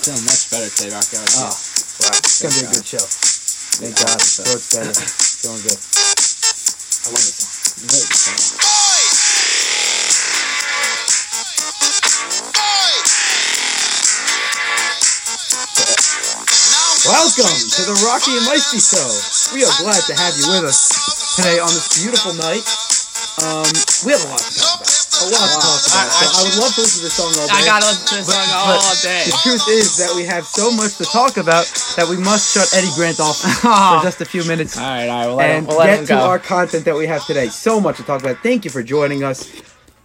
Feeling much better today, Rocky. Oh, wow. It's going to be a good show. Thank Yeah, God. so. Throat's better. Feeling good. I love this song. Good song. Welcome to the Rocky and Meisty Show. We are glad to have you with us today on this beautiful night. Um, we have a lot to talk about. A lot to talk about. I- I- so I would love to listen to this song all day. I gotta listen to this But- song all day. The truth is that we have so much to talk about that we must shut Eddie Grant off for just a few minutes All right, all right. We'll let him, and we'll get to our content that we have today. So much to talk about. Thank you for joining us.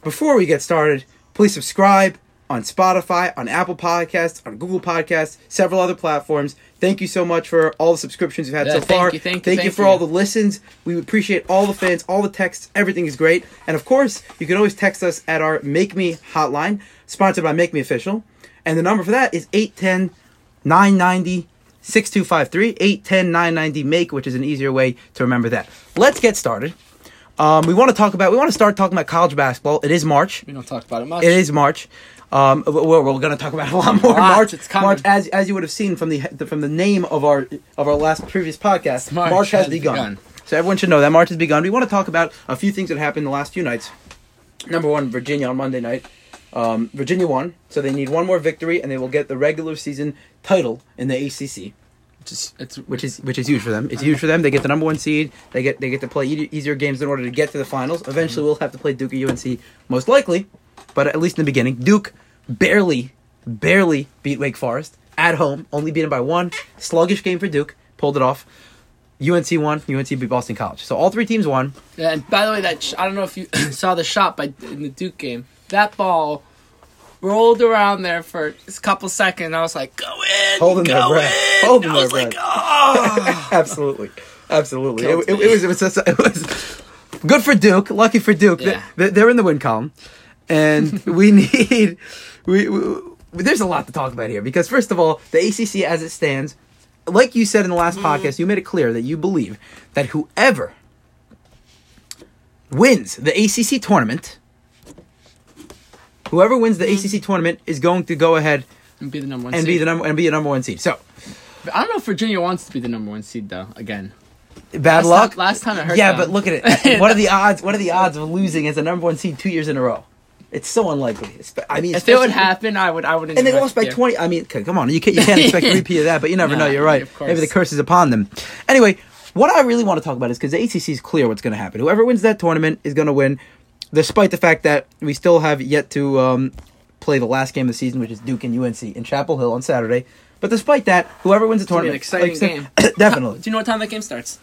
Before we get started, please subscribe on Spotify, on Apple Podcasts, on Google Podcasts, several other platforms. Thank you so much for all the subscriptions you've had Yeah, so thank far. you, thank you, thank for you. all the listens. We appreciate all the fans, all the texts. Everything is great. And of course, you can always text us at our Make Me hotline, sponsored by Make Me Official. And the number for that is 810 990 6253 810 990 make which is an easier way to remember that let's get started um, we want to talk about we want to start talking about college basketball it is march we don't talk about it much. it is march um, we're, we're going to talk about it a lot more A lot, march it's coming. march as, as you would have seen from the from the name of our of our last previous podcast march, March has, has begun. begun. so everyone should know that march has begun we want to talk about a few things that happened the last few nights number one virginia on monday night um, virginia won so they need one more victory and they will get the regular season title in the acc Just, it's which is which is huge for them. It's huge for them. They get the number one seed. They get they get to play e- easier games in order to get to the finals. Eventually, we'll have to play Duke or UNC, most likely, but at least in the beginning, Duke barely barely beat Wake Forest at home. Only beaten by one. Sluggish game for Duke. Pulled it off. UNC won. UNC beat Boston College. So all three teams won. Yeah, and by the way, that sh- I don't know if you saw the shot by in the Duke game. That ball rolled around there for a couple seconds. I was like, "Go in, Holding go their breath. in." Holding I their was like, breath. "Oh." absolutely, absolutely. It, it, it was it was, just- it was good for Duke. Lucky for Duke. Yeah. They, they're in the win column, and we need we, we. There's a lot to talk about here because first of all, the ACC as it stands, like you said in the last mm. podcast, you made it clear that you believe that whoever wins the ACC tournament. Whoever wins the mm-hmm. ACC tournament is going to go ahead and be the number one. and seed. be the number and be a number one seed. So I don't know if Virginia wants to be the number one seed though. Again, bad last luck. Time, last time I heard. yeah, them- but look at it. What are the odds? What are the odds of losing as a number one seed two years in a row? It's so unlikely. I mean, if it would happen, I would. I would. and they lost by twenty. I mean, c- come on, you can't you can't expect a repeat of that, but you never No, know. You're right. Maybe the curse is upon them. Anyway, what I really want to talk about is because the ACC is clear what's going to happen. Whoever wins that tournament is going to win, despite the fact that we still have yet to um, play the last game of the season, which is Duke and UNC in Chapel Hill on Saturday. But despite that, whoever wins the tournament, an exciting like, game. definitely. Do you know what time that game starts?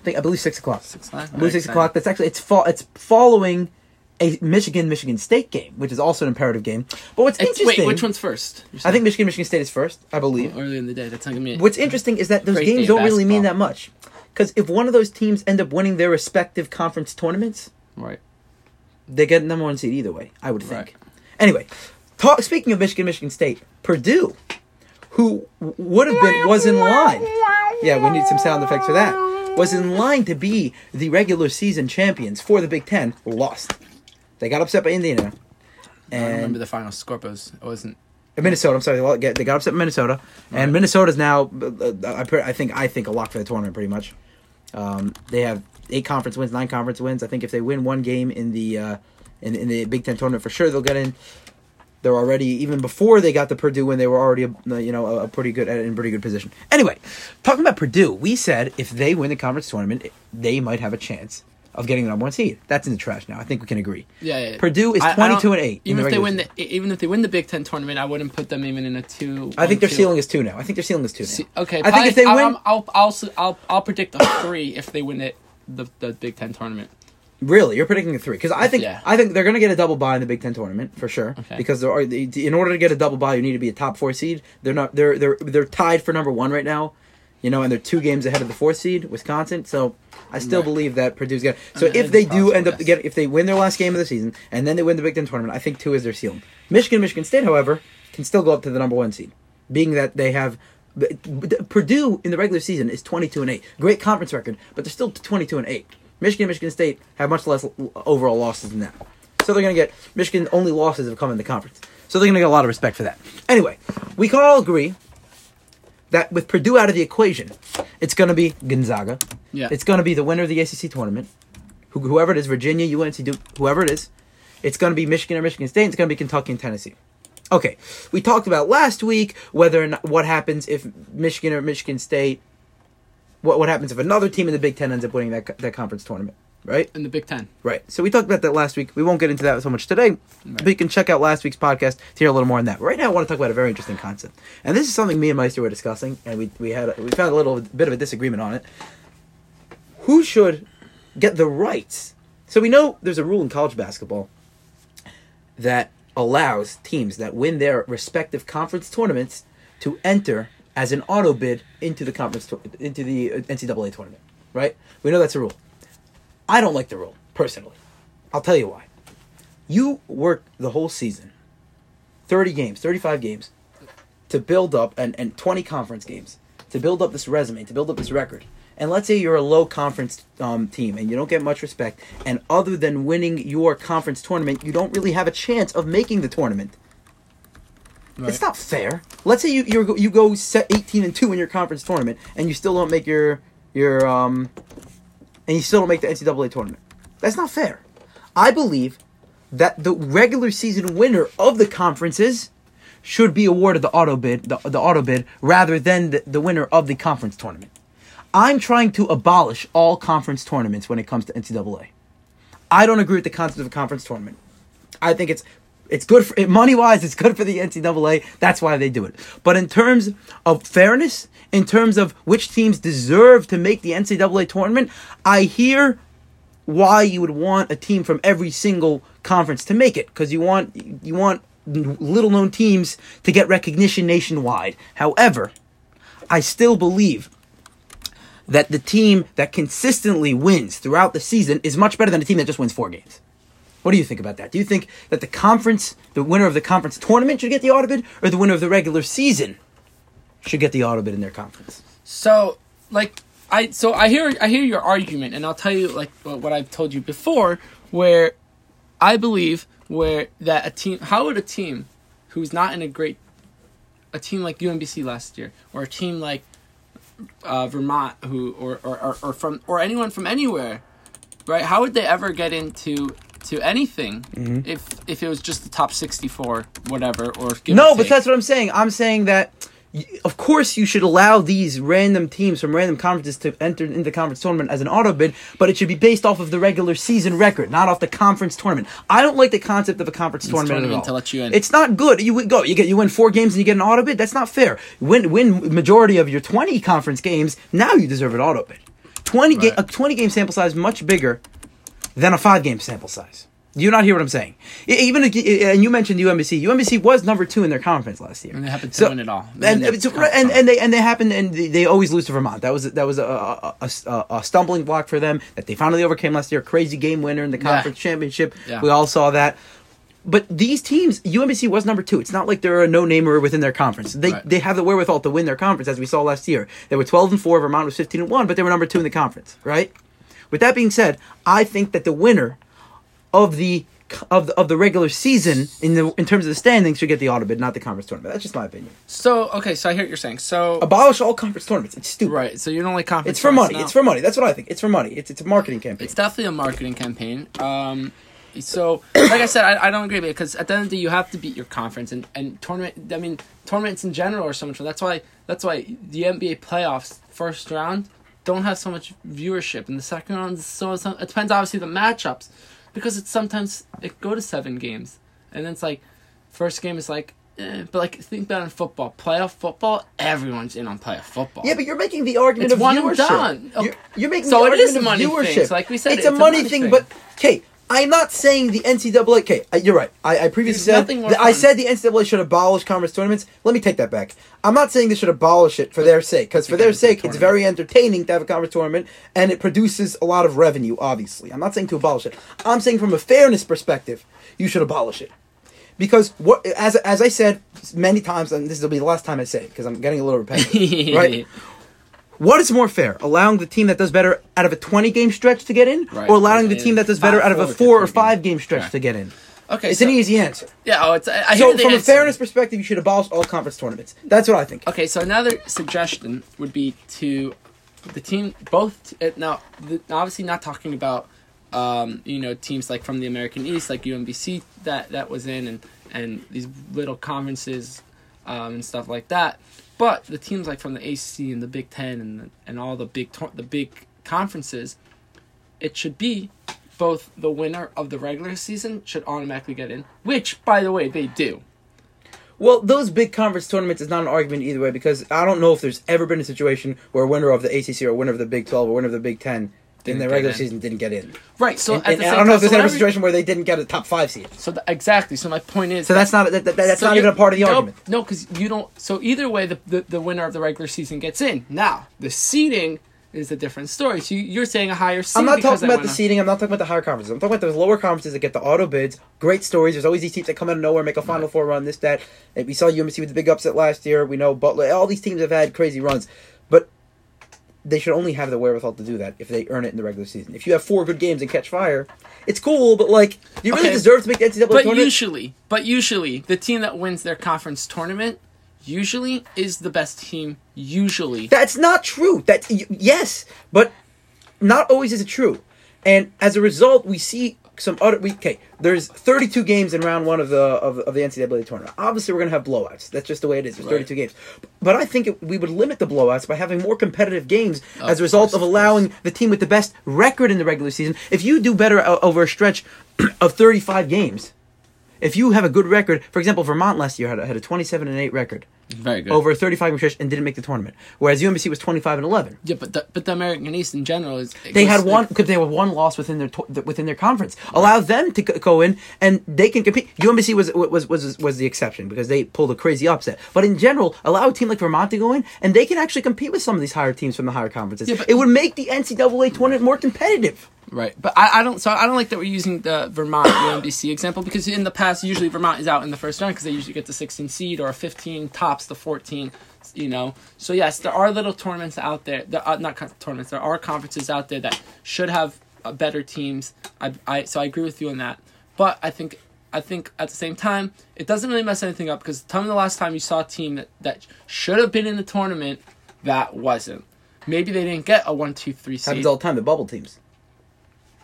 I think I believe six o'clock. Six o'clock. I believe six o'clock. That's actually it's fa- it's following a Michigan Michigan State game, which is also an imperative game. But what's It's, interesting? wait, which one's first? I think Michigan Michigan State is first. I believe. Oh, early in the day. That's not gonna be. What's interesting is that those games don't really mean that much. Because if one of those teams end up winning their respective conference tournaments, right? they get number one seed either way. I would think. Right. Anyway, talk, speaking of Michigan Michigan State, Purdue, who would have been was in line. Yeah, we need some sound effects for that. Was in line to be the regular season champions for the Big Ten. Lost. They got upset by Indiana. And I remember the final score, was, it wasn't. Minnesota. I'm sorry, they got upset in Minnesota, and Minnesota's now. uh, I pre- I think I think a lock for the tournament pretty much. Um, they have eight conference wins, nine conference wins. I think if they win one game in the uh, in, in the Big Ten tournament, for sure they'll get in. They're already even before they got the Purdue win, they were already a, you know a, a pretty good in pretty good position. Anyway, talking about Purdue, we said if they win the conference tournament, they might have a chance of getting the number one seed. That's in the trash now. I think we can agree. Yeah, yeah. yeah. Purdue is I- I 22 don't- and eight Even the if they regular win the, e, even if they win the Big Ten tournament, I wouldn't put them even in a two. I think their two. ceiling is two now. I think their ceiling is two now. Se- Okay, I think if they probably- win, I'll, I'll, I'll, I'll, I'll predict a three if they win it the the Big Ten tournament. Really, you're predicting a three? Because I think Yeah. I think they're going to get a double bye in the Big Ten tournament for sure. Okay. Because there are, in order to get a double bye, you need to be a top four seed. They're not. They're they're they're tied for number one right now. You know, and they're two games ahead of the fourth seed, Wisconsin. So I still Right. believe that Purdue's to So if they do end up yes. get if they win their last game of the season and then they win the Big Ten tournament, I think two is their ceiling. Michigan, Michigan State, however, can still go up to the number one seed, being that they have. Purdue in the regular season is 22 and 8. Great conference record, but they're still 22 and 8. Michigan, Michigan State have much less overall losses than that. So they're going to get Michigan only losses have come in the conference. So they're going to get a lot of respect for that. Anyway, we can all agree that with Purdue out of the equation, it's going to be Gonzaga. Yeah. It's going to be the winner of the ACC tournament, who, whoever it is, Virginia, UNC, Duke, whoever it is. It's going to be Michigan or Michigan State. It's going to be Kentucky and Tennessee. Okay, we talked about last week whether or not what happens if Michigan or Michigan State. What what happens if another team in the Big Ten ends up winning that that conference tournament, right? in the Big Ten. Right. So we talked about that last week. We won't get into that so much today, but you can check out last week's podcast to hear a little more on that. Right now, I want to talk about a very interesting concept, and this is something me and Meisty were discussing, and we we had a, we found a little bit of a disagreement on it. Who should get the rights? So we know there's a rule in college basketball that allows teams that win their respective conference tournaments to enter as an auto bid into the conference to- into the NCAA tournament. Right? We know that's a rule. I don't like the rule personally. I'll tell you why. You work the whole season, thirty games, thirty-five games, to build up and, and 20 conference games to build up this resume to build up this record and let's say you're a low conference um, team and you don't get much respect and other than winning your conference tournament you don't really have a chance of making the tournament it's not fair let's say you you you go set 18 and 2 in your conference tournament and you still don't make your your um and you still don't make the ncaa tournament that's not fair i believe that the regular season winner of the conferences should be awarded the auto bid, the, the auto bid, rather than the, the winner of the conference tournament. I'm trying to abolish all conference tournaments when it comes to NCAA. I don't agree with the concept of a conference tournament. I think it's it's good for money wise. It's good for the NCAA. That's why they do it. But in terms of fairness, in terms of which teams deserve to make the NCAA tournament, I hear why you would want a team from every single conference to make it because you want you want little known teams to get recognition nationwide. However, I still believe that the team that consistently wins throughout the season is much better than a team that just wins four games. What do you think about that? Do you think that the conference, the winner of the conference tournament should get the auto bid, or the winner of the regular season should get the auto bid in their conference? So, like, I so I hear I hear your argument, and I'll tell you like what I've told you before, where I believe where that a team, how would a team who's not in a great, a team like UMBC last year, or a team like uh, Vermont, who or, or, or, or from or anyone from anywhere, right? How would they ever get into to anything mm-hmm. if if it was just the top sixty four, whatever, or No, but that's what I'm saying. I'm saying that, y- of course, you should allow these random teams from random conferences to enter into the conference tournament as an auto bid, but it should be based off of the regular season record, not off the conference tournament. I don't like the concept of a conference tournament, tournament at all. to let you in. It's not good. You go, you get you win four games and you get an auto bid. That's not fair. Win win majority of your 20 conference games. Now you deserve an auto bid. 20 ga- a 20 game sample size much bigger than a five game sample size. Do you not hear what I'm saying? Even and you mentioned UMBC. UMBC was number two in their conference last year, And they happened to win it all. And, And and, so- and, and they and they happened and they, always lose to Vermont. That was that was a, a, a, a- stumbling block for them that they finally overcame last year. Crazy game winner in the conference championship. Yeah. We all saw that. But these teams, UMBC was number two. It's not like they're a no-namer within their conference. They Right. they have the wherewithal to win their conference, as we saw last year. They were twelve and four. Vermont was fifteen and one, but they were number two in the conference. Right. With that being said, I think that the winner of the of the, of the regular season in the in terms of the standings should get the auto bid, not the conference tournament. That's just my opinion. So okay, so I hear what you're saying. So Abolish all conference tournaments. It's stupid. right, so you don't like conference. It's for money. now. It's for money. That's what I think. It's for money. It's it's a marketing campaign. It's definitely a marketing campaign. Um, so like I said, I, I don't agree with it because at the end of the day, you have to beat your conference and, and tournament. I mean, tournaments in general are so much fun. That's why that's why the NBA playoffs first round don't have so much viewership, and the second round is so, so it depends obviously the matchups because it's sometimes it go to seven games, and then it's like first game is like. Eh, but like think about it in football, playoff football. Everyone's in on playoff football. yeah, but you're making the argument It's of one and viewership. done. You're, you're making So the it is argument a money of thing. viewership. So like we said, it's, it's a a money money thing. thing. But okay, I'm not saying the NCAA. Okay, you're right. I, I previously There's said nothing more that I said the NCAA should abolish conference tournaments. Let me take that back. I'm not saying they should abolish it for their sake, because for their sake, it's very entertaining to have a conference tournament, and it produces a lot of revenue. Obviously, I'm not saying to abolish it. I'm saying from a fairness perspective, you should abolish it. Because what, as as I said many times, and this will be the last time I say it because I'm getting a little repetitive, right? What is more fair, allowing the team that does better out of a 20 game stretch to get in, Right. or allowing the team that does better out of a four, or five game stretch Yeah. to get in? Okay, It's so- an easy answer. Yeah, oh, it's. I, I So from a fairness perspective, you should abolish all conference tournaments. That's what I think. Okay, so another suggestion would be to the team both uh, now the, obviously not talking about um, you know teams like from the American East like UMBC that that was in and and these little conferences um, and stuff like that, but the teams like from the ACC and the Big Ten and and all the big the big conferences, it should be both the winner of the regular season should automatically get in, which by the way they do. Well, those big conference tournaments is not an argument either way because I don't know if there's ever been a situation where a winner of the ACC or a winner of the Big 12 or winner of the Big 10 in the regular in. season didn't get in. Right. So And, and the I don't know if there's so ever a situation where they didn't get a top five seed. So th- exactly. So my point is. So that's not that, that- that's so not even a part of the no, argument. No, because you don't. So either way, the, the the winner of the regular season gets in. Now the seeding is a different story. So you- you're saying a higher seed. I'm not talking about the seeding. I'm not talking about the higher conferences. I'm talking about those lower conferences that get the auto bids. Great stories. There's always these teams that come out of nowhere, make a Final Four run, this, that. And we saw UMBC with the big upset last year. We know Butler. All these teams have had crazy runs. But they should only have the wherewithal to do that if they earn it in the regular season. If you have four good games and catch fire, it's cool, but like, do you really Okay. deserve to make the NCAA But tournament? usually, but usually, the team that wins their conference tournament usually is the best team. Usually, That's not true. That yes, but not always is it true. And as a result, we see some other. We, okay, there's 32 games in round one of the of, of the NCAA tournament. Obviously, we're gonna have blowouts. That's just the way it is. There's Right. 32 games. But I think it, we would limit the blowouts by having more competitive games Of as a result course, of of allowing the team with the best record in the regular season. If you do better over a stretch of 35 games. If you have a good record, for example, Vermont last year had a, had a 27 and 8 record very good. over a 35 game stretch and didn't make the tournament, whereas UMBC was 25 and 11. Yeah, but the, but the American East in general is. They had one because they were one loss within their to- within their conference. Allow them to go- go in and they can compete. UMBC was was was was the exception because they pulled a crazy upset. But in general, allow a team like Vermont to go in and they can actually compete with some of these higher teams from the higher conferences. Yeah, but- it would make the NCAA tournament more competitive. Right, but I, I don't. So I don't like that we're using the Vermont UMBC example because in the past, usually Vermont is out in the first round because they usually get the 16 seed or a 15 tops the 14. You know, so yes, there are little tournaments out there. There are not tournaments. There are conferences out there that should have uh, better teams. I, I so I agree with you on that. But I think I think at the same time, it doesn't really mess anything up because tell me the last time you saw a team that, that should have been in the tournament that wasn't. Maybe they didn't get a one, two, three seed. Happens all the time. The bubble teams.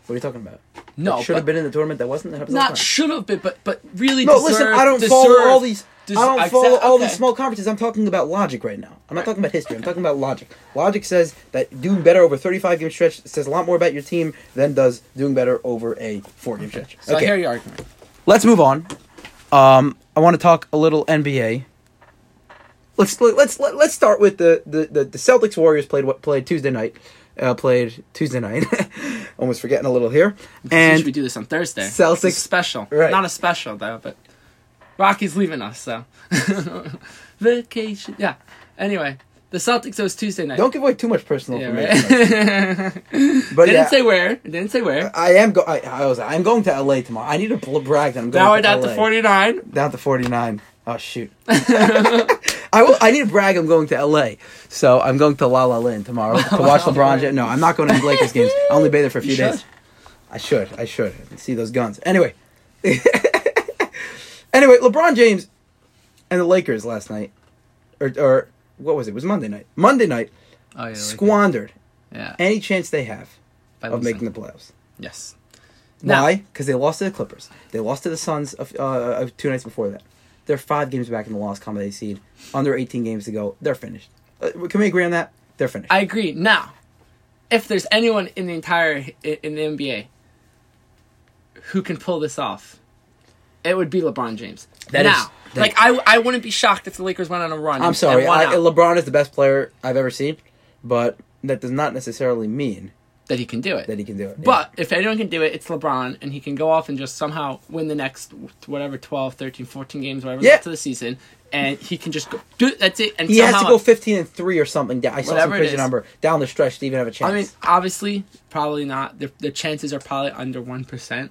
What are you talking about? no, should have been in the tournament that wasn't. That happens all the not should have been, but but really. No, deserve, listen, I don't deserve, follow all these. des- I don't follow said- all okay. these small conferences. I'm talking about logic right now. I'm not talking about history. I'm talking about logic. Logic says that doing better over 35 game stretch says a lot more about your team than does doing better over a four game stretch. So I okay, hear your argument. let's move on. Um, I want to talk a little NBA. Let's let's let, let's start with the, the, the, the Celtics Warriors played what played Tuesday night. Uh, played Tuesday night. Almost forgetting a little here. And we do this on Thursday. Celtics- special, Right. Not a special though, but Rocky's leaving us, so vacation. Yeah. Anyway, the Celtics. It was Tuesday night. don't give away too much personal yeah, information. right. But didn't yeah, say where. Didn't say where. I am go. I, I was. I'm going to LA tomorrow. I need to brag that I'm going. now we're down LA. to 49. Down to 49. Oh shoot. I will. I need to brag. I'm going to LA, so I'm going to La La Land tomorrow to watch LeBron. James. No, I'm not going to the Lakers games. I only be there for a You few should. days. I should. I should see those guns. Anyway. anyway, LeBron James and the Lakers last night, or or what was it? It was Monday night. Monday night Oh yeah. squandered Yeah. any chance they have by of losing. making the playoffs. Yes. Why? Because they lost to the Clippers. They lost to the Suns of, uh, of two nights before that. They're five games back in the loss column. They seed under 18 games to go. They're finished. Uh, can we agree on that? They're finished. I agree. Now, if there's anyone in the entire in the NBA who can pull this off, it would be LeBron James. That now, is- that- like I, I wouldn't be shocked if the Lakers went on a run. I'm and- sorry. and I, LeBron is the best player I've ever seen, but that does not necessarily mean that he can do it. that he can do it. But if anyone can do it, it's LeBron, and he can go off and just somehow win the next whatever 12, 13, 14 games, whatever Yeah. left of the season, and he can just go do that's it. And he has to go 15 and three or something. down- I saw some crazy number down the stretch to even have a chance. I mean, obviously, probably not. The, the chances are probably under one percent.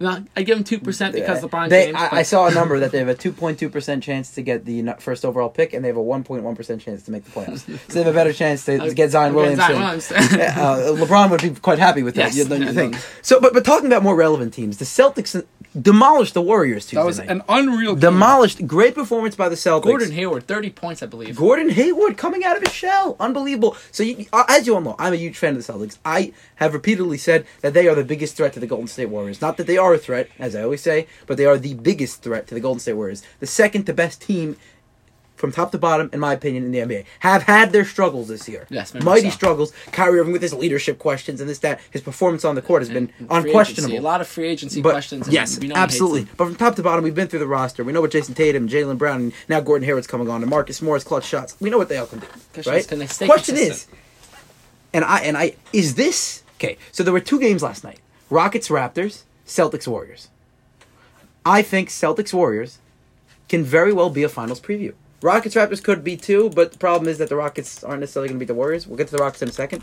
No, I give them two percent because LeBron They- James. I, I saw a number that they have a 2.2 percent chance to get the first overall pick, and they have a 1.1 percent chance to make the playoffs. so they have a better chance to, to get Zion Against Williamson. Zion Williamson. uh, LeBron would be quite happy with that. Yes. you- you think? So, but but talking about more relevant teams, the Celtics demolished the Warriors Tuesday That was night. an unreal game. demolished. Great performance by the Celtics. Gordon Hayward, 30 points, I believe. Gordon Hayward coming out of his shell, unbelievable. So, you, uh, as you all know, I'm a huge fan of the Celtics. I have repeatedly said that they are the biggest threat to the Golden State Warriors. Not that they are a threat, as I always say, but they are the biggest threat to the Golden State Warriors. The second to best team, from top to bottom, in my opinion, in the NBA, have had their struggles this year. Yes, mighty so. struggles. Kyrie Irving with his leadership questions and this that. His performance on the court has been unquestionable. agency, A lot of free agency But questions. and yes, absolutely. But from top to bottom, we've been through the roster. We know what Jayson Tatum, Jaylen Brown, and now Gordon Hayward's coming on, and Marcus Morris clutch shots. We know what they all can do, Question right? can they stay Question consistent? is, and I and I is this okay? So there were two games last night: Rockets Raptors, Celtics Warriors. I think Celtics Warriors can very well be a finals preview. Rockets Raptors could be too, but the problem is that the Rockets aren't necessarily going to beat the Warriors. We'll get to the Rockets in a second.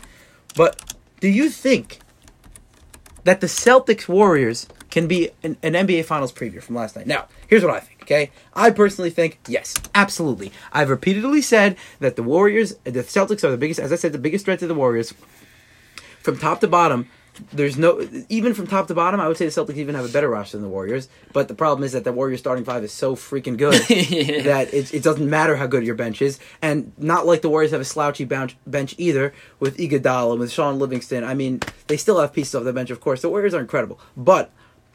But do you think that the Celtics Warriors can be an, an NBA Finals preview from last night? Now, here's what I think, okay? I personally think yes, absolutely. I've repeatedly said that the Warriors, the Celtics are the biggest, as I said, the biggest threat to the Warriors from top to bottom. There's no even from top to bottom. I would say the Celtics even have a better roster than the Warriors. But the problem is that the Warriors starting five is so freaking good Yeah. that it, it doesn't matter how good your bench is, and not like the Warriors have a slouchy bench, bench either with Iguodala and with Shaun Livingston. I mean, they still have pieces off the bench, of course. The Warriors are incredible, but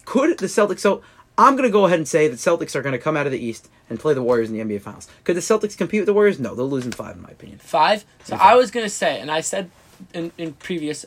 could the Celtics? So I'm going to go ahead and say that Celtics are going to come out of the East and play the Warriors in the NBA Finals. Could the Celtics compete with the Warriors? No, they'll lose in five, in my opinion. Five. So Yeah, I was gonna say, and I said in, in previous,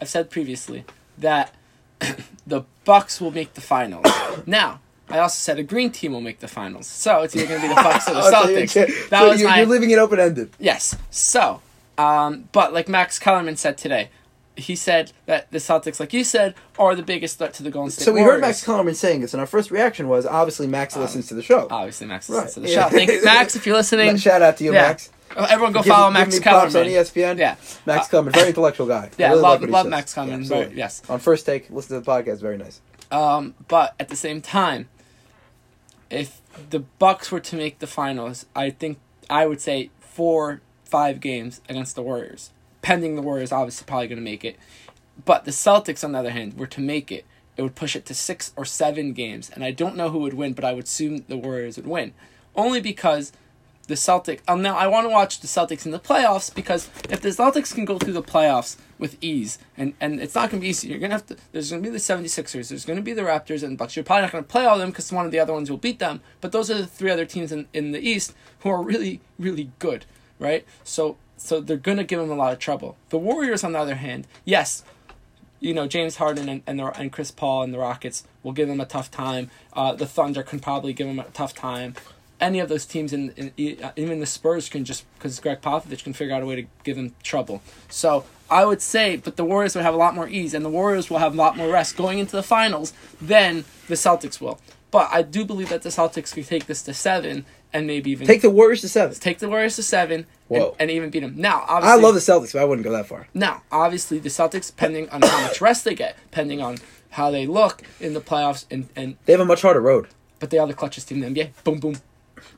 I've said previously that the Bucks will make the finals. now, I also said a green team will make the finals. So it's either gonna be the Bucks or the Oh, so you're- Celtics. That so was you're, my you're leaving it open ended. yes. So, um, but like Max Kellerman said today, he said that the Celtics, like you said, are the biggest threat to the Golden State So we Warriors. heard Max Kellerman saying this, and our first reaction was obviously Max listens to the show. Obviously, Max Right. listens to the Yeah. show. Thank you, Max, if you're listening. Shout out to you, Yeah. Max. Oh, Everyone go Give follow give Max Kellerman. on ESPN. Yeah. Max Uh, Kellerman, very intellectual guy. Yeah, I really love- like love. Max Kellerman, very- yes. On first take, listen to the podcast. Very nice. Um, but at the same time, if the Bucks were to make the finals, I think I would say four, five games against the Warriors. Pending the Warriors, obviously probably going to make it. But the Celtics, on the other hand, were to make it, it would push it to six or seven games, and I don't know who would win, but I would assume the Warriors would win, only because the Celtics. Um, now I want to watch the Celtics in the playoffs because if the Celtics can go through the playoffs with ease, and, and it's not going to be easy. You're going to have to. There's going to be the 76ers. There's going to be the Raptors and Bucks. You're probably not going to play all of them because one of the other ones will beat them. But those are the three other teams in, in the East who are really really good, right? So so they're going to give them a lot of trouble. The Warriors, on the other hand, yes, you know James Harden and and, the, and Chris Paul and the Rockets will give them a tough time. Uh, the Thunder can probably give them a tough time. Any of those teams, in, in uh, even the Spurs can just because Gregg Popovich can figure out a way to give them trouble. So I would say, but the Warriors would have a lot more ease, and the Warriors will have a lot more rest going into the finals than the Celtics will. But I do believe that the Celtics could take this to seven and maybe even Take the Warriors to seven. take the Warriors to seven and, and even beat them. Now, obviously, I love the Celtics, but I wouldn't go that far. now, obviously, the Celtics, depending on how much rest they get, depending on how they look in the playoffs, and, and They have a much harder road. but they are the clutchest team in the NBA. Boom, boom,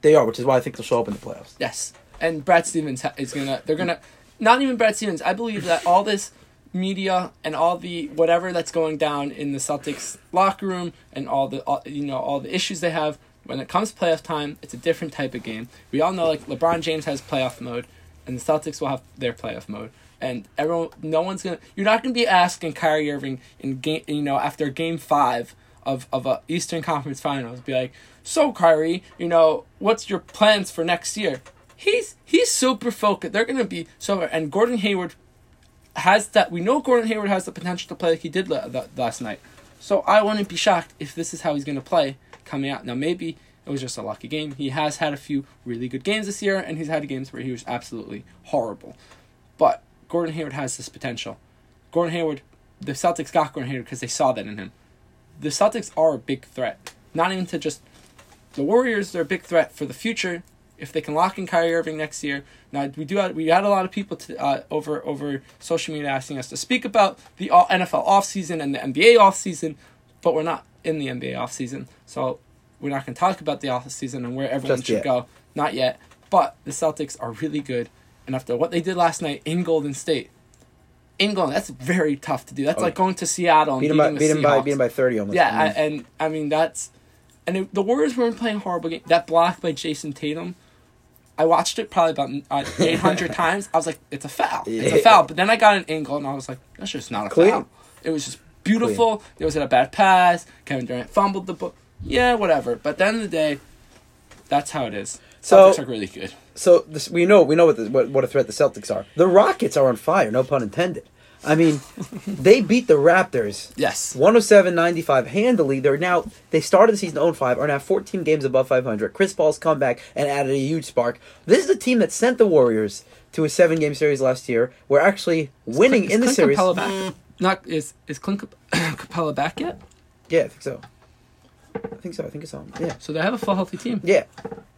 They are, which is why I think they'll show up in the playoffs. yes. And Brad Stevens is gonna. They're gonna. Not even Brad Stevens. I believe that all this media and all the whatever that's going down in the Celtics locker room and all the all, you know all the issues they have when it comes to playoff time, it's a different type of game. We all know like LeBron James has playoff mode, and the Celtics will have their playoff mode. And everyone, no one's gonna. You're not gonna be asking Kyrie Irving in game, you know, after Game Five of of a Eastern Conference Finals, be like, "So Kyrie, you know, what's your plans for next year?" He's he's super focused. They're gonna be so. And Gordon Hayward has that. We know Gordon Hayward has the potential to play like he did la- la- last night. So I wouldn't be shocked if this is how he's gonna play coming out. Now maybe it was just a lucky game. He has had a few really good games this year, and he's had games where he was absolutely horrible. But Gordon Hayward has this potential. Gordon Hayward, the Celtics got Gordon Hayward because they saw that in him. The Celtics are a big threat. Not even to just the Warriors. They're a big threat for the future if they can lock in Kyrie Irving next year. Now we do have, we had a lot of people to, uh, over over social media asking us to speak about the NFL offseason and the NBA offseason, but we're not in the NBA offseason, so we're not going to talk about the offseason and where everyone Just should yet. go. Not yet, but the Celtics are really good, and after what they did last night in Golden State, In Oakland. That's very tough to do. That's Oh, like going to Seattle and Beat by beat by Seahawks. beat him by thirty almost. Yeah, I I, and I mean that's, and it, the Warriors weren't playing horrible game. That block by Jayson Tatum, I watched it probably about uh, eight hundred times. I was like, it's a foul. It's a foul. But then I got an angle and I was like, that's just not a Clean. foul. It was just beautiful. It was a bad pass. Kevin Durant fumbled the ball. Yeah, whatever. But at the end of the day, that's how it is. So- Celtics are really good. so this, we know we know what, the, what what a threat the Celtics are. The Rockets are on fire. No pun intended. I mean, they beat the Raptors Yes. 107-95 handily. They're now they started the season 0-5, are now 14 games above 500. Chris Paul's comeback and added a huge spark. This is a team that sent the Warriors to a seven-game series last year. We're actually winning Is in the Clint series. Capela back? Not is is Clint Capela back yet? Yeah, I think so. I think so. I think it's on. Yeah. So they have a full healthy team. Yeah,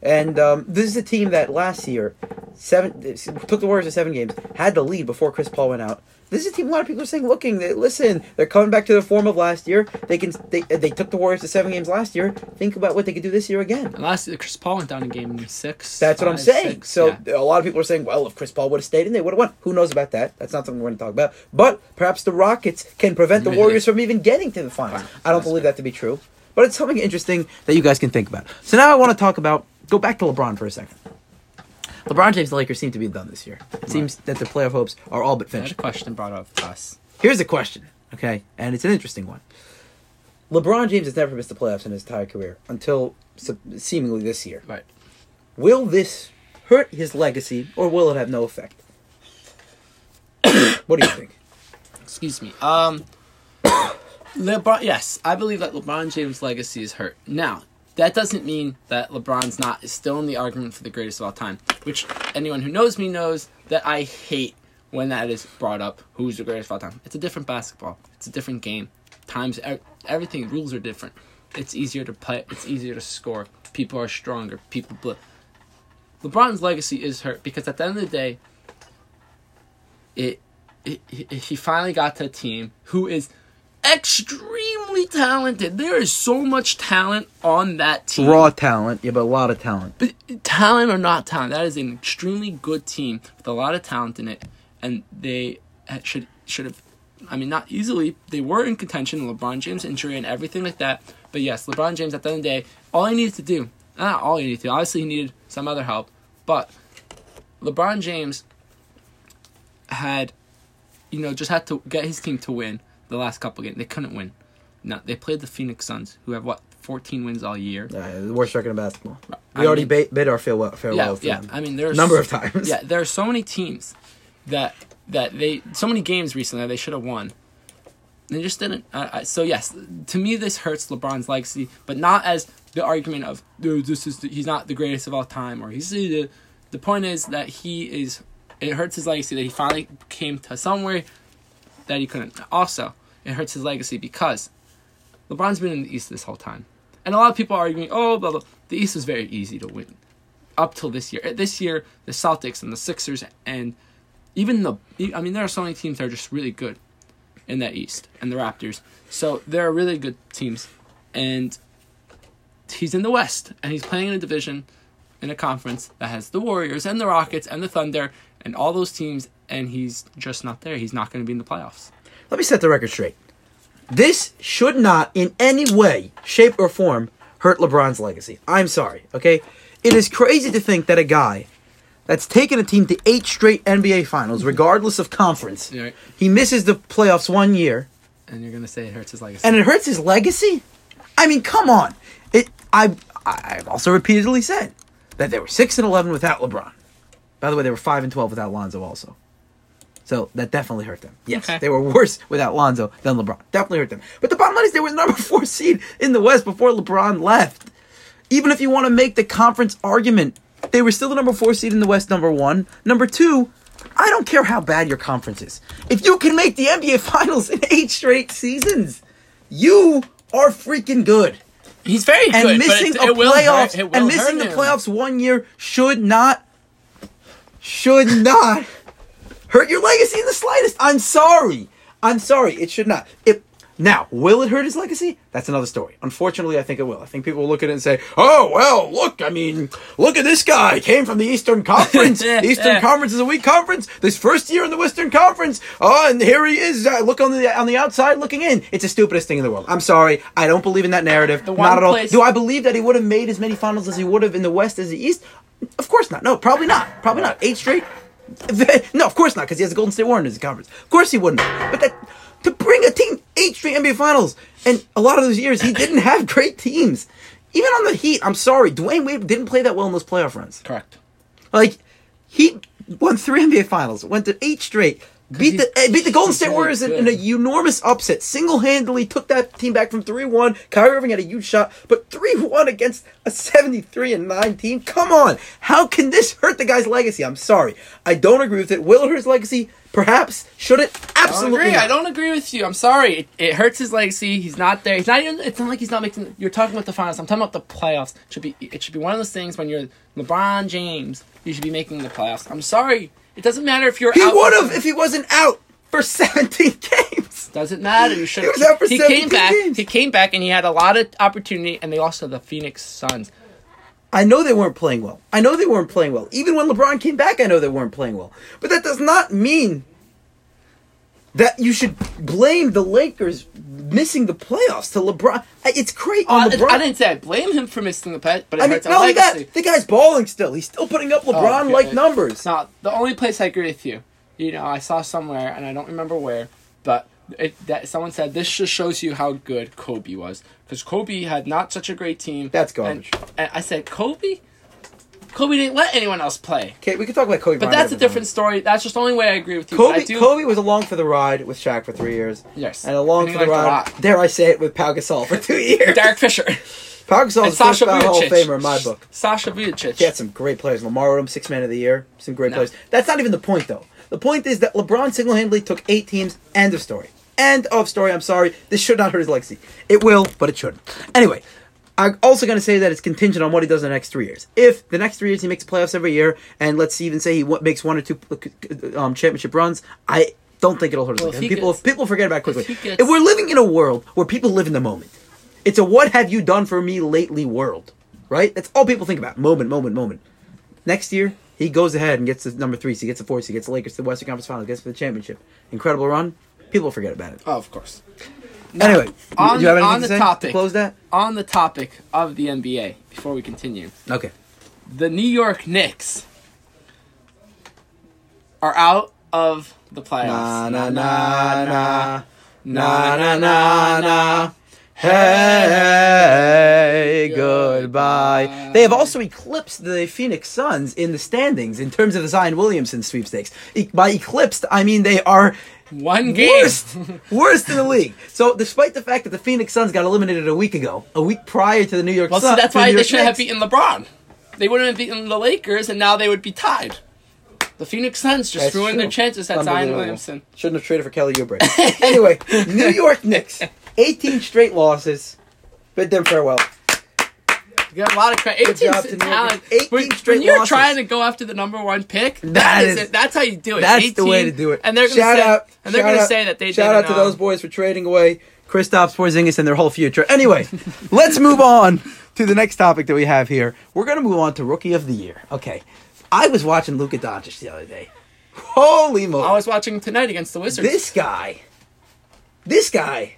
and um, this is a team that last year seven took the Warriors to seven games, had the lead before Chris Paul went out. This is a team. A lot of people are saying, "Looking, they, listen, they're coming back to the form of last year. They can. They they took the Warriors to seven games last year. Think about what they could do this year again." And last year, Chris Paul went down in game six. That's what I'm saying. six, so yeah. a lot of people are saying, "Well, if Chris Paul would have stayed in, they would have won." Who knows about that? That's not something we're going to talk about. But perhaps the Rockets can prevent the Warriors from even getting to the finals. I don't believe that to be true, but it's something interesting that you guys can think about. So now I want to talk about. Go back to LeBron for a second. LeBron James and the Lakers seem to be done this year. It seems that their playoff hopes are all but I had a finished. question brought up us. Here's a question, okay, and it's an interesting one. LeBron James has never missed the playoffs in his entire career until se- seemingly this year. Right. Will this hurt his legacy or will it have no effect? what do you think? Excuse me. Um, LeBron. Yes, I believe that LeBron James' legacy is hurt. Now, that doesn't mean that LeBron's not is still in the argument for the greatest of all time. Which anyone who knows me knows that I hate when that is brought up. Who's the greatest of all time? It's a different basketball. It's a different game. Times everything rules are different. It's easier to play. It's easier to score. People are stronger. People. Bl- LeBron's legacy is hurt because at the end of the day, it, it he finally got to a team who is extremely talented. There is so much talent on that team. Raw talent, yeah, but a lot of talent. But uh, talent or not talent, that is an extremely good team with a lot of talent in it, and they uh, should should have. I mean, not easily. They were in contention. LeBron James injury and everything like that. But yes, LeBron James at the end of the day, all he needed to do, not all he needed to. Obviously, he needed some other help, but LeBron James had, you know, just had to get his team to win the last couple games. They couldn't win. No, they played the Phoenix Suns, who have what 14 wins all year. Yeah, the worst record in basketball. I We already mean- ba- bid our farewell, farewell yeah, yeah. them. I mean, there's a number of times. Yeah, there are so many teams that that they so many games recently that they should have won. They just didn't. Uh, so yes, to me this hurts LeBron's legacy, but not as the argument of "Dude, this is the, he's not the greatest of all time or he's the. The point is that he is. It hurts his legacy that he finally came to somewhere that he couldn't. Also, it hurts his legacy because LeBron's been in the East this whole time, and a lot of people are arguing, "Oh, blah, blah. the East was very easy to win." up till this year. Uh, this year, the Celtics and the Sixers and even the I mean, there are so many teams that are just really good in that East and the Raptors. So there are really good teams, and he's in the West and he's playing in a division in a conference that has the Warriors and the Rockets and the Thunder and all those teams, and he's just not there. He's not going to be in the playoffs. Let me set the record straight. This should not, in any way, shape, or form, hurt LeBron's legacy. I'm sorry, okay? It is crazy to think that a guy that's taken a team to eight straight NBA finals, regardless of conference, Right. he misses the playoffs one year, And you're going to say it hurts his legacy. and it hurts his legacy? I mean, come on. It. I. I've also repeatedly said that they were six and eleven without LeBron. By the way, they were five and twelve without Lonzo also. So that definitely hurt them. Yes, Okay. they were worse without Lonzo than LeBron. Definitely hurt them. But the bottom line is they were the number four seed in the West before LeBron left. Even if you want to make the conference argument, they were still the number four seed in the West, number one. Number two, I don't care how bad your conference is. If you can make the NBA Finals in eight straight seasons, you are freaking good. he's very good, And but missing it, it playoffs hurt, it will and missing the playoffs one year should not should not hurt your legacy in the slightest. I'm sorry. I'm sorry. It should not. If Now, will it hurt his legacy? That's another story. Unfortunately, I think it will. I think people will look at it and say, "Oh, well, look, I mean, look at this guy. Came from the Eastern Conference. Eastern. Conference is a weak conference. This first year in the Western Conference. Oh, and here he is. Uh, look on the on the outside looking in. It's the stupidest thing in the world. I'm sorry. I don't believe in that narrative. Not at all. place- Do I believe that he would have made as many finals as he would have in the West as the East? Of course not. No, probably not. Probably not. Eight straight. No, of course not, because he has the Golden State Warriors in his conference. Of course he wouldn't. But that to bring a team eight straight NBA Finals, and a lot of those years he didn't have great teams. Even on the Heat, I'm sorry, Dwyane Wade didn't play that well in those playoff runs. Correct. Like he won three NBA Finals, went to eight straight, beat the eh, beat the Golden State Warriors in, in a enormous upset. Single handedly took that team back from three one. Kyrie Irving had a huge shot, but three one against a seventy three and nine team. Come on, how can this hurt the guy's legacy? I'm sorry, I don't agree with it. Will it hurt his legacy? Perhaps. Should it? I don't Absolutely. agree. I don't agree with you. I'm sorry. It, it hurts his legacy. He's not there. He's not even. It's not like he's not making. You're talking about the finals. I'm talking about the playoffs. It should be. It should be one of those things when you're LeBron James. You should be making the playoffs. I'm sorry. It doesn't matter if you're. Out. He would have if he wasn't out for 17 games. Doesn't matter. You should. He was out for he 17 came back. games. He came back and he had a lot of opportunity, and they lost to the Phoenix Suns. I know they weren't playing well. I know they weren't playing well. Even when LeBron came back, I know they weren't playing well. But that does not mean that you should blame the Lakers missing the playoffs to LeBron. I- It's great Uh, LeBron. I didn't say I blame him for missing the pet, but I mean, our only the guy's balling still. He's still putting up LeBron-like okay. numbers. Now, the only place I agree with you, you know, I saw somewhere, and I don't remember where, but it, that someone said this just shows you how good Kobe was, because Kobe had not such a great team. That's And- garbage. And, I said, Kobe, Kobe didn't let anyone else play. Okay, we can talk about Kobe. But Bryant that's a different story. That's just the only way I agree with you. Kobe, do, Kobe was along for the ride with Shaq for three years, yes, and along And for the ride. Dare I say it with Pau Gasol for two years? Derek Fisher, Pau Gasol is first Sasha ballot Hall of Famer in my book. Sasha Vujacic. He had some great players. Lamar Odom, six man of the year. Some great No. players. That's not even the point, though. The point is that LeBron single handedly took eight teams. End of story. End of story. I'm sorry. This should not hurt his legacy. It will, but it shouldn't. Anyway, I'm also going to say that it's contingent on what he does in the next three years. If the next three years he makes playoffs every year, and let's even say he wa- makes one or two um, championship runs, I don't think it'll hurt his Well, if legacy. he People, gets- people forget about it quickly. if he if we're living in a world where people live in the moment, it's a what have you done for me lately world, right? That's all people think about. Moment, moment, moment. Next year, he goes ahead and gets the number three, so he gets the four, so he gets the Lakers to the Western Conference Finals, gets to the championship. Incredible run. People forget about it. Oh, of course. Anyway, on, do you have anything on to the say topic, close that? on the topic of the NBA, before we continue, Okay. the New York Knicks are out of the playoffs. Na na na na na, na na na. Hey, goodbye. They have also eclipsed the Phoenix Suns in the standings in terms of the Zion Williamson sweepstakes. E- by eclipsed, I mean they are One game. worst, worst in the league. So, despite the fact that the Phoenix Suns got eliminated a week ago, a week prior to the New York Well, see, Suns, that's why they should have beaten LeBron. They wouldn't have beaten the Lakers, and now they would be tied. The Phoenix Suns just That's ruined their chances at Zion. Williamson. Shouldn't have traded for Kelly Oubre. anyway, New York Knicks, 18 straight losses. Bid them farewell. You got a lot of credit. 18 job talent. 18 when, straight when you're losses. trying to go after the number one pick, That that is, is- it. That's how you do it. That's the way to do it. And they're going to say, out, and they're going to say that they shout out to those um, boys for trading away Kristaps Porzingis and their whole future. Anyway, let's move on to the next topic that we have here. We're going to move on to Rookie of the Year. Okay, I was watching Luka Doncic the other day. Holy moly! I was watching tonight against the Wizards. this guy, this guy,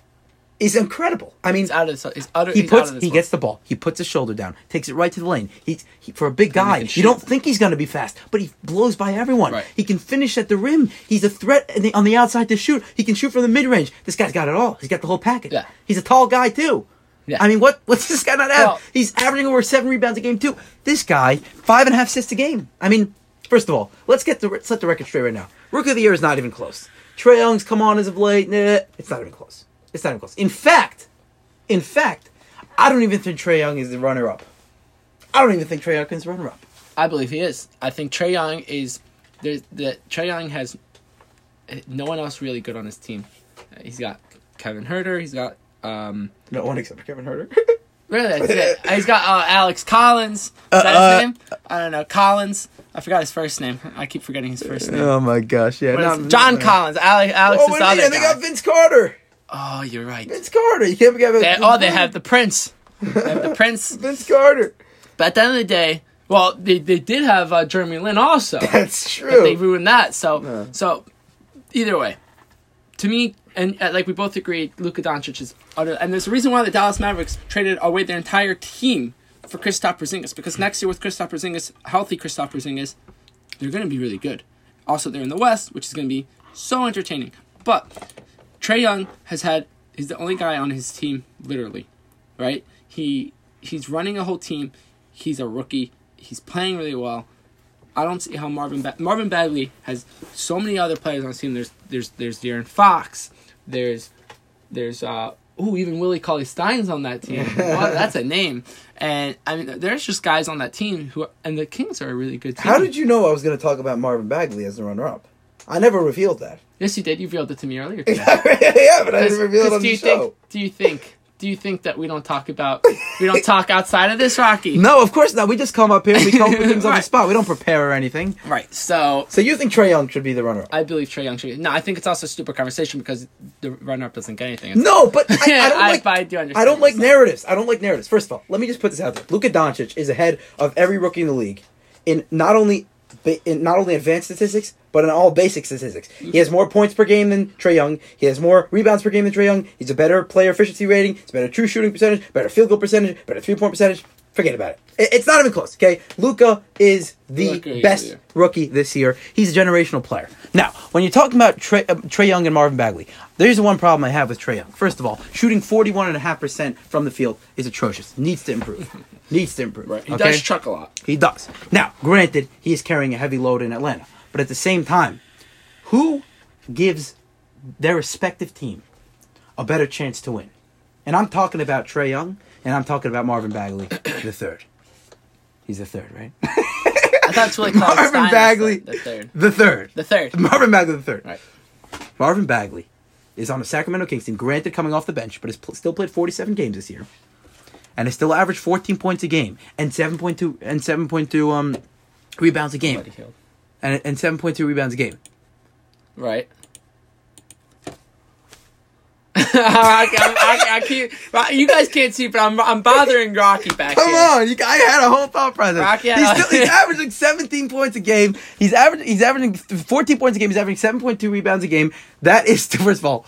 is incredible. I mean, he's out of this. Utter, he puts out of he gets the ball. He puts his shoulder down, takes it right to the lane. He's he, for a big guy. You don't think he's going to be fast, but he blows by everyone. Right. He can finish at the rim. He's a threat the, on the outside to shoot. He can shoot from the mid range. This guy's got it all. He's got the whole package. Yeah. He's a tall guy too. Yeah. I mean, what what's this guy not have? Well- he's averaging over seven rebounds a game too. This guy five and a half assists a game. I mean, first of all, let's get the set the record straight right now. Rookie of the year is not even close. Trae Young's come on as of late. Nah, it's not even close. It's not even close. In fact, in fact, I don't even think Trae Young is the runner up. I don't even think Trae Young is runner up. I believe he is. I think Trae Young is. There's the Trae Young has no one else really good on his team. Uh, He's got Kevin Huerter. He's got um. No one except for Kevin Huerter. Really, that's it. Uh, He's got uh, Alex Collins. Is that Uh, his name? I don't know. Collins. I forgot his first name. I keep forgetting his first name. oh my gosh, yeah. What is not- it? John not- Collins. Alex. Alex Oh, is what the do other mean? They got Vince Carter. Oh, you're right. Vince Carter. You can't forget about. They, oh, they have the Prince. They have the Prince. Vince Carter. But at the end of the day, well, they, they did have uh, Jeremy Lin also. That's but they ruined that. So Yeah. so either way, to me, and uh, like we both agreed, Luka Doncic is utter. And there's a reason why the Dallas Mavericks traded away their entire team for Kristaps Porzingis because next year with Kristaps Porzingis, healthy Kristaps Porzingis, they're going to be really good. Also, they're in the West, which is going to be so entertaining. But Trae Young has had he's the only guy on his team, literally, right? He he's running a whole team. He's a rookie. He's playing really well. I don't see how Marvin ba- Marvin Bagley has so many other players on his team. There's there's there's De'Aaron Fox. There's there's uh oh even Willie Cauley Stein's on that team. wow, that's a name. And I mean there's just guys on that team who and the Kings are a really good team. How did you know I was going to talk about Marvin Bagley as the runner-up? I never revealed that. Yes, you did. You revealed it to me earlier. Today. yeah, but I didn't reveal it on do the you show. think? Do you think? Do you think that we don't talk about we don't talk outside of this, Rocky? No, of course not. We just come up here we come up with things on the Right. spot. We don't prepare or anything. Right. So So you think Trae Young should be the runner-up? I believe Trae Young should. No, I think it's also a stupid conversation because the runner-up doesn't get anything. No, but I, I don't I- like. but I do understand I don't like narratives. I don't like narratives. First of all, let me just put this out there. Luka Doncic is ahead of every rookie in the league in not only in not only advanced statistics but in all basic statistics. He has more points per game than Trae Young. He has more rebounds per game than Trae Young. He's a better player efficiency rating. He's a better true shooting percentage. Better field goal percentage. Better three point percentage. Forget about it. It- It's not even close. Okay, Luka is the best yeah. rookie this year. He's a generational player. Now, when you're talking about Trey, uh, Trae Young and Marvin Bagley, there's the one problem I have with Trae Young. First of all, shooting 41.5% from the field is atrocious. Needs to improve. Needs to improve. Right. He okay? does chuck a lot. He does. Now, granted, he is carrying a heavy load in Atlanta. But at the same time, who gives their respective team a better chance to win? And I'm talking about Trae Young, and I'm talking about Marvin Bagley, the third. He's the third, right? I thought it's really called Marvin Stein Bagley. The, the third. The third. The third. Marvin Bagley the third. Right. Marvin Bagley is on the Sacramento Kings team, granted coming off the bench, but has pl- still played 47 games this year, and has still averaged 14 points a game and 7.2 and 7.2 um rebounds a game and and 7.2 rebounds a game. Right. I, I, I, can't. You guys can't see, but I'm I'm bothering Rocky back here. Come here. on, you, I had a whole thought process. Rocky he's, still, he's averaging 17 points a game. He's averaging he's averaging 14 points a game. He's averaging 7.2 rebounds a game. That is first of all,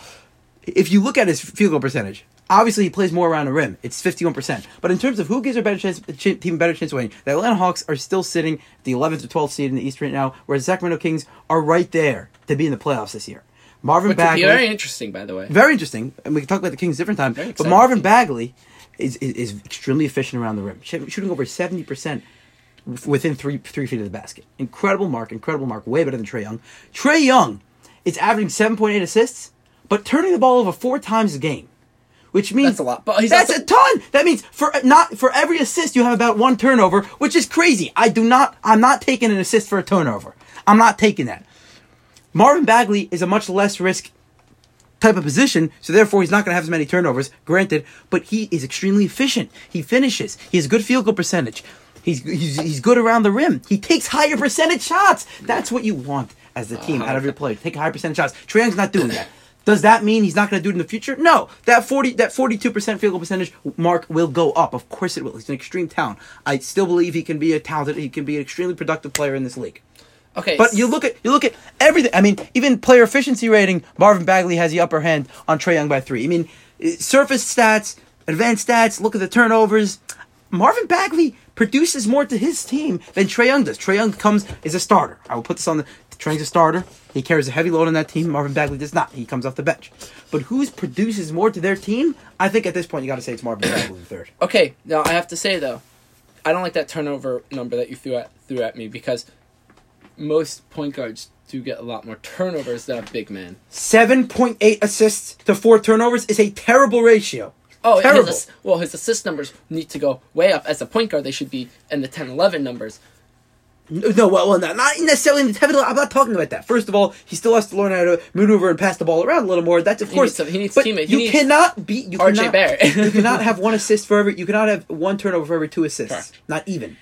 if you look at his field goal percentage, obviously he plays more around the rim. It's 51%. But in terms of who gives a better chance, ch- team a better chance of winning, the Atlanta Hawks are still sitting at the 11th or 12th seed in the East right now, whereas the Sacramento Kings are right there to be in the playoffs this year. Marvin Which would Bagley, be very interesting, by the way. very interesting, and we can talk about the Kings different time. But Marvin. Bagley is, is is extremely efficient around the rim, Sh- shooting over seventy percent within three three feet of the basket. Incredible mark, incredible mark, way better than Trae Young. Trae Young is averaging seven point eight assists, but turning the ball over four times a game. Which means That's a lot, but that's also- a ton. That means for not for every assist you have about one turnover, which is crazy. I do not. I'm not taking an assist for a turnover. I'm not taking that. Marvin Bagley is a much less risk type of position, so therefore he's not going to have as many turnovers, granted, but he is extremely efficient. He finishes. He has good field goal percentage. He's, he's, he's good around the rim. He takes higher percentage shots. That's what you want as the team out of your play. Take higher percentage shots. Trae Young's not doing that. Does that mean he's not going to do it in the future? No. That 40 that 42% field goal percentage mark will go up. Of course it will. He's an extreme talent. I still believe he can be a talented, he can be an extremely productive player in this league. Okay, But you look at you look at everything. I mean, even player efficiency rating, Marvin Bagley has the upper hand on Trae Young by three. I mean, eh, surface stats, advanced stats. Look at the turnovers. Marvin Bagley produces more to his team than Trae Young does. Trae Young comes is a starter. I will put this on the. Young's a starter. He carries a heavy load on that team. Marvin Bagley does not. He comes off the bench. But who produces more to their team? I think at this point you got to say it's Marvin Bagley the third. Okay, now I have to say though, I don't like that turnover number that you threw at threw at me because most point guards do get a lot more turnovers than a big man. Seven point eight assists to four turnovers is a terrible ratio. Oh, Terrible. His, well, his assist numbers need to go way up. As a point guard, they should be in the 10, 11 numbers. No, well, well not, not necessarily in the heavy. I'm not talking about that. First of all, he still has to learn how to maneuver and pass the ball around a little more. That's of He course. needs he needs but teammate- you needs cannot beat. You RJ Barrett. you cannot have one assist for every. You cannot have one turnover for every two assists. Not even.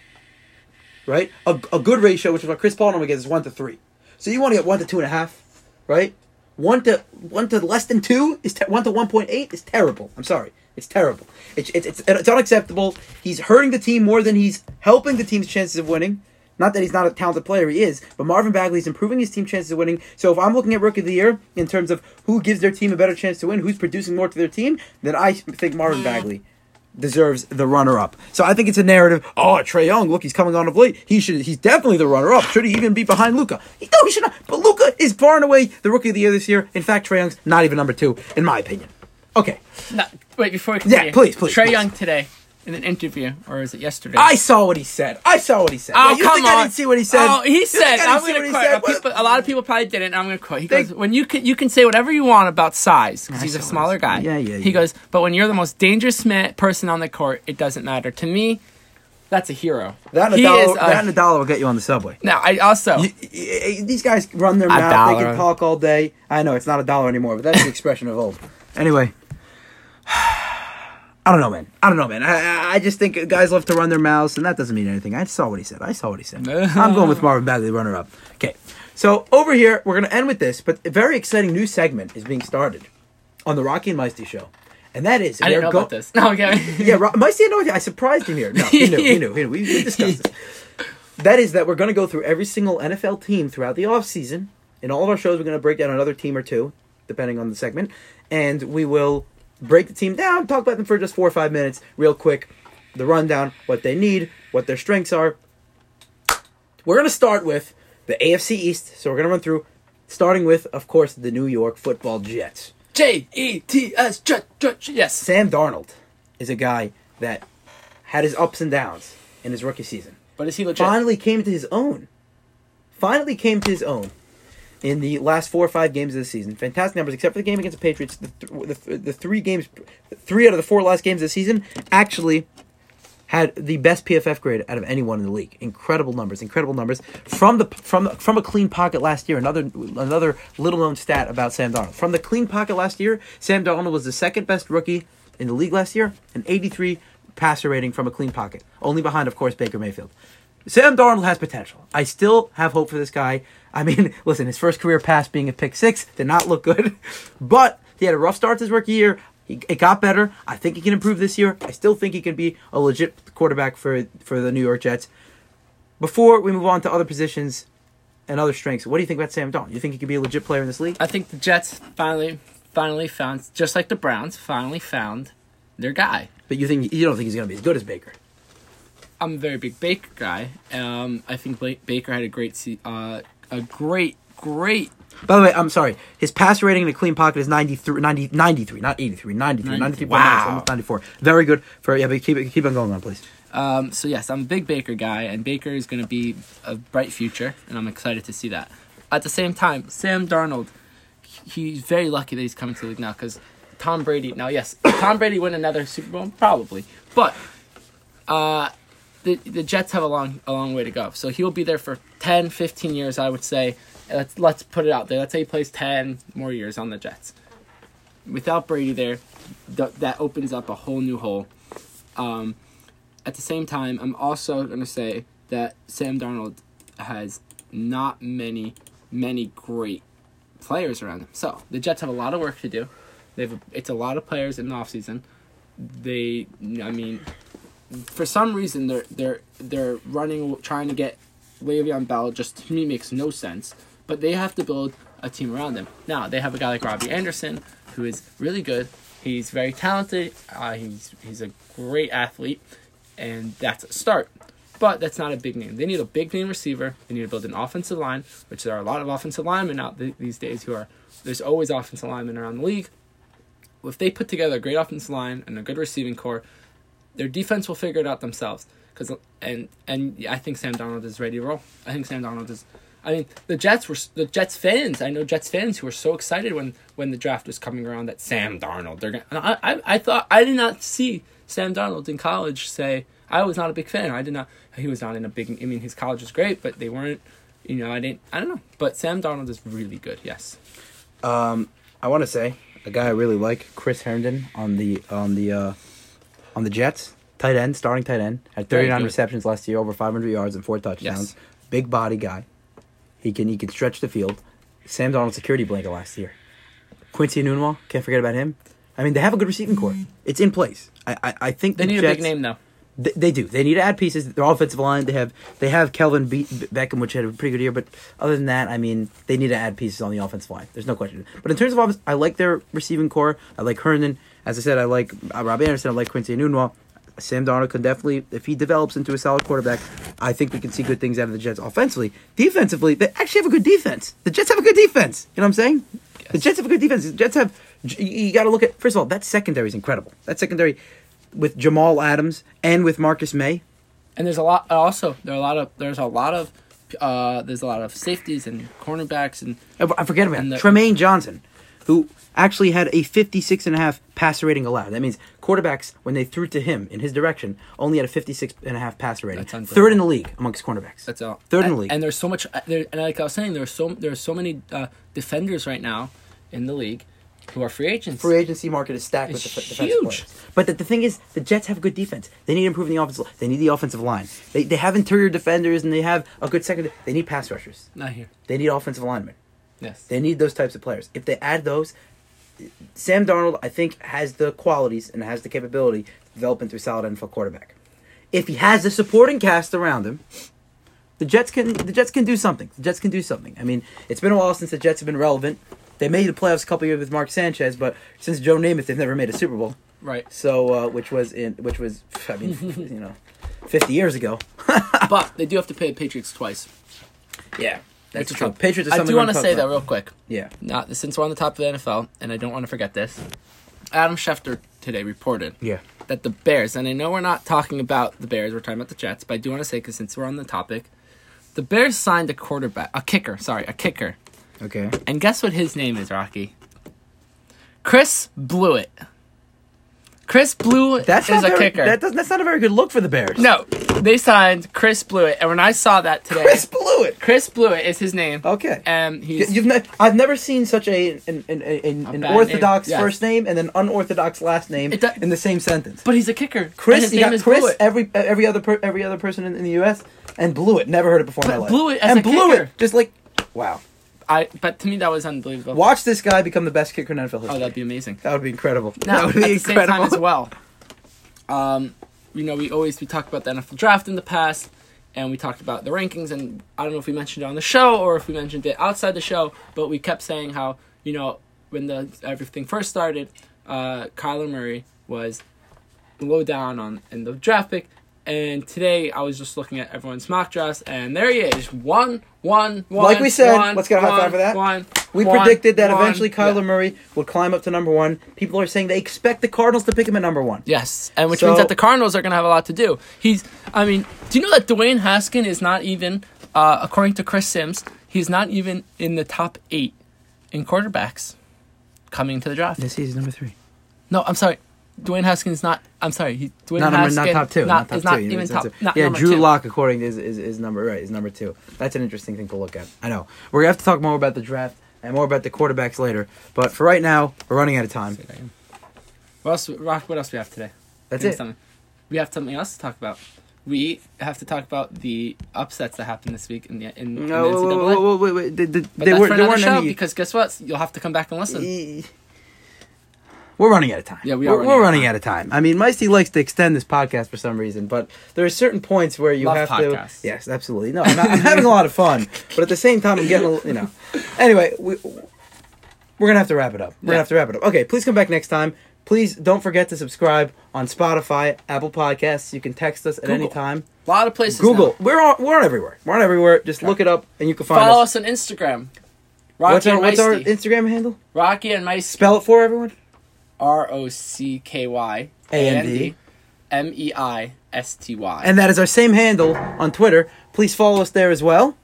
Right. A, a good ratio, which is what Chris Paul normally gets, is one to three. So you want to get one to two and a half, right? one to one to less than two is te- one to one point eight is terrible. I'm sorry, it's terrible. It's, it's it's it's unacceptable. He's hurting the team more than he's helping the team's chances of winning. Not that he's not a talented player, he is. But Marvin Bagley's improving his team chances of winning. So if I'm looking at rookie of the year in terms of who gives their team a better chance to win, who's producing more to their team, then I think Marvin Bagley deserves the runner up. So I think it's a narrative. Oh, Trae Young, look, he's coming on of late. He should. He's definitely the runner up. Should he even be behind Luka? He, no, he should not. But Luka is far and away the rookie of the year this year. In fact, Trae Young's not even number two in my opinion. Okay, No, wait, before we continue. please, please, Trey. Young today in an interview, or is it yesterday? I saw what he said. I saw what he said. Oh, Wait, you come think on. I didn't see what he said? Oh, he You said, I'm going to quote. uh, people, a lot of people probably didn't. I'm going to quote. He Think- goes, when you can, you can say whatever you want about size, because he's a smaller guy. said. Yeah, yeah, He goes, but when you're the most dangerous ma- person on the court, it doesn't matter. To me, that's a hero. That and a dollar. that and a dollar will get you on the subway. now, I also, You- y- y- these guys run their mouth. They can talk all day. I know it's not a dollar anymore, but that's the expression of old. Anyway, I don't know, man. I don't know, man. I, I- I just think guys love to run their mouths, and that doesn't mean anything. I saw what he said. I saw what he said. I'm going with Marvin Bagley, runner up. Okay, so over here we're gonna end with this, but a very exciting new segment is being started on the Rocky and Meisty show, and that is I didn't know go- about this. No, okay. yeah, Ro- Meisty no idea. I surprised him here. No, he knew. He knew. He knew. We, we discussed this. That is that we're going to go through every single NFL team throughout the offseason. In all of our shows, we're going to break down another team or two, depending on the segment. And we will break the team down, talk about them for just four or five minutes, real quick. The rundown, what they need, what their strengths are. We're going to start with the AFC East. So we're going to run through, starting with, of course, the New York football Jets. J E T S. Jet, jet, jet. Yes. Sam Darnold is a guy that had his ups and downs in his rookie season. But is he legit? Finally came to his own. Finally came to his own in the last four or five games of the season. Fantastic numbers, except for the game against the Patriots. The, th- the, the three games, three out of the four last games of the season, actually had the best PFF grade out of anyone in the league. Incredible numbers, incredible numbers from the from from a clean pocket last year. Another another little known stat about Sam Darnold. From the clean pocket last year, Sam Darnold was the second best rookie in the league last year, an 83 passer rating from a clean pocket, only behind of course Baker Mayfield. Sam Darnold has potential. I still have hope for this guy. I mean, listen, his first career pass being a pick six did not look good, but he had a rough start to his rookie year. He, it got better. I think he can improve this year. I still think he can be a legit quarterback for for the New York Jets. Before we move on to other positions and other strengths, what do you think about Sam Darnold? You think he could be a legit player in this league? I think the Jets finally, finally found, just like the Browns, finally found their guy. But you think you don't think he's going to be as good as Baker? I'm a very big Baker guy. Um, I think Baker had a great, se- uh, a great, great. By the way, I'm sorry. His pass rating in a clean pocket is 93, 90, 93 not 83, 93, 93.9, Wow. almost 94. Very good for yeah. But keep it, keep on going on, please. Um, so yes, I'm a big Baker guy, and Baker is going to be a bright future, and I'm excited to see that. At the same time, Sam Darnold, he's very lucky that he's coming to the league now because Tom Brady. Now, yes, Tom Brady win another Super Bowl probably, but uh, the the Jets have a long a long way to go. So he'll be there for 10, 15 years, I would say. Let's let's put it out there. Let's say he plays ten more years on the Jets. Without Brady there, th- that opens up a whole new hole. Um, at the same time, I'm also going to say that Sam Darnold has not many, many great players around him. So the Jets have a lot of work to do. They've it's a lot of players in the offseason. They, I mean, for some reason they're they're they're running trying to get Le'Veon Bell. Just to me makes no sense. But they have to build a team around them. Now they have a guy like Robbie Anderson who is really good. He's very talented. Uh, he's he's a great athlete, and that's a start. But that's not a big name. They need a big name receiver. They need to build an offensive line, which there are a lot of offensive linemen out th- these days who are. There's always offensive linemen around the league. If they put together a great offensive line and a good receiving core, their defense will figure it out themselves. Cause and and I think Sam Darnold is ready to roll. I think Sam Darnold is. I mean, the Jets were the Jets fans. I know Jets fans who were so excited when when the draft was coming around that Sam Darnold. They're gonna. I, I I thought I did not see Sam Darnold in college say I was not a big fan. I did not. He was not in a big. I mean, his college was great, but they weren't. You know, I didn't. I don't know. But Sam Darnold is really good. Yes. Um, I want to say a guy I really like, Chris Herndon on the on the uh, on the Jets, tight end, starting tight end, had 39 receptions last year, over 500 yards and four touchdowns. Yes. Big body guy. He can he can stretch the field. Sam Darnold security blanket last year. Quincy Enunwa, can't forget about him. I mean, they have a good receiving core. It's in place. I, I, I think They the need a big name though. They, they do. They need to add pieces. Their offensive line. They have they have Kelvin Be- Beachum, which had a pretty good year. But other than that, I mean, they need to add pieces on the offensive line. There's no question. But in terms of offense, I like their receiving core. I like Herndon. As I said, I like uh, Rob Anderson. I like Quincy Enunwa. Sam Darnold can definitely, if he develops into a solid quarterback, I think we can see good things out of the Jets offensively. Defensively, they actually have a good defense. The Jets have a good defense. You know what I'm saying? The Jets have a good defense. The Jets have. You, got to look at first of all that secondary is incredible. That secondary with Jamal Adams and with Marcus Maye. And there's a lot. Also, there are a lot of. There's a lot of. Uh, there's a lot of safeties and cornerbacks and I I forget about And the- Trumaine Johnson, who actually had a 56 and a half passer rating allowed. That means quarterbacks, when they threw to him in his direction, only had a 56 and a half passer rating. That's. Third in the league amongst cornerbacks. That's all. Third in the league. And there's so much. uh, There, and like I was saying, there's so there's so many uh, defenders right now in the league who are free agents. free agency market is stacked with It's def- defensive players. But the, the thing is, the Jets have good defense. They need to improve the offensive. They need the offensive line. They, they have interior defenders and they have a good second. They need pass rushers. Not here. They need offensive linemen. Yes. They need those types of players. If they add those, Sam Darnold, I think, has the qualities and has the capability to develop into a solid NFL quarterback. If he has the supporting cast around him, the Jets can the Jets can do something. The Jets can do something. I mean, it's been a while since the Jets have been relevant. They made the playoffs a couple years with Mark Sanchez, but since Joe Namath, they've never made a Super Bowl. right. So, uh, which was in which was I mean, you know, fifty years ago. but they do have to pay the Patriots twice. Yeah, that's true. Patriots. Are I do want to say that real quick. Yeah. Now, since we're on the top of the NFL, and I don't want to forget this, Adam Schefter today reported Yeah. that the Bears, and I know we're not talking about the Bears, we're talking about the Jets, but I do want to say because since we're on the topic, the Bears signed a quarterback, a kicker, sorry, a kicker, Okay. and guess what his name is, Rocky? Chris Blewitt. Chris Blewitt That's is a very, kicker. That does, that's not a very good look for the Bears. no, they signed Chris Blewitt, and when I saw that today, Chris blew it. Chris Blewitt is his name. Okay. and he's You've ne- I've never seen such a an, an, an, an orthodox name, yes. first name and an unorthodox last name do- in the same sentence. but he's a kicker. Chris, you name got is Chris. Blewitt. Every every other per, every other person in, in the U.S. and blew it. Never heard it before in my But life. blew it as and a blew kicker. it. Just like wow. I but to me that was unbelievable. Watch this guy become the best kicker in NFL history. Oh, that'd be amazing. that would be incredible. Now, that would at be the same time as well, um, you know, we always we talked about the NFL draft in the past, and we talked about the rankings, and I don't know if we mentioned it on the show or if we mentioned it outside the show, but we kept saying how you know when the everything first started, uh, Kyler Murray was low down on in the draft pick. And today I was just looking at everyone's mock drafts, and there he is, one, one, one. Like we said, one, let's get a high one, five for that. One, We one, predicted that one. eventually Kyler Yeah. Murray would climb up to number one. People are saying they expect the Cardinals to pick him at number one. Yes, and which So- means that the Cardinals are going to have a lot to do. He's, I mean, do you know that Dwayne Haskin is not even, uh, according to Chris Sims, he's not even in the top eight in quarterbacks coming to the draft. This is number three. No, I'm sorry, Dwayne Haskin is not. I'm sorry, he, Dwayne Not, number, Haskin not top two. Not, Not, top is two. not you even it's- top. it's- Not yeah, Drew two. Lock, according is, is is number right. Is number two. That's an interesting thing to look at. I know. We're gonna have to talk more about the draft and more about the quarterbacks later. But for right now, we're running out of time. What else? Rock? What else we have today? That's Give it. something. We have something else to talk about. We have to talk about the upsets that happened this week in the in, in the NCAA. wait, wait, wait, wait. They, they, But they that's were, for another show any. because guess what? You'll have to come back and listen. We're running out of time. Yeah, we we're, running we're out of running time. out of time. I mean, Meisty likes to extend this podcast for some reason, but there are certain points where you Love have podcasts. to. Yes, absolutely. No, I'm, not- I'm having a lot of fun, but at the same time, I'm getting a little, you know. Anyway, we we're gonna have to wrap it up. We're Yeah. gonna have to wrap it up. Okay, please come back next time. Please don't forget to subscribe on Spotify, Apple Podcasts. You can text us at any time. A lot of places. Google. now. We're on. We're on everywhere. We're on everywhere. Just look it up, and you can find Follow us. us on Instagram. Rocky What's our, what's our Instagram handle? Rocky and Meisty. Spell it for everyone. R O C K Y A-N-D. M E I S T Y. And that is our same handle on Twitter. Please follow us there as well.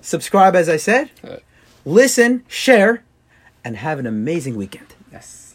Subscribe, as I said. Uh, Listen, share, and have an amazing weekend. yes.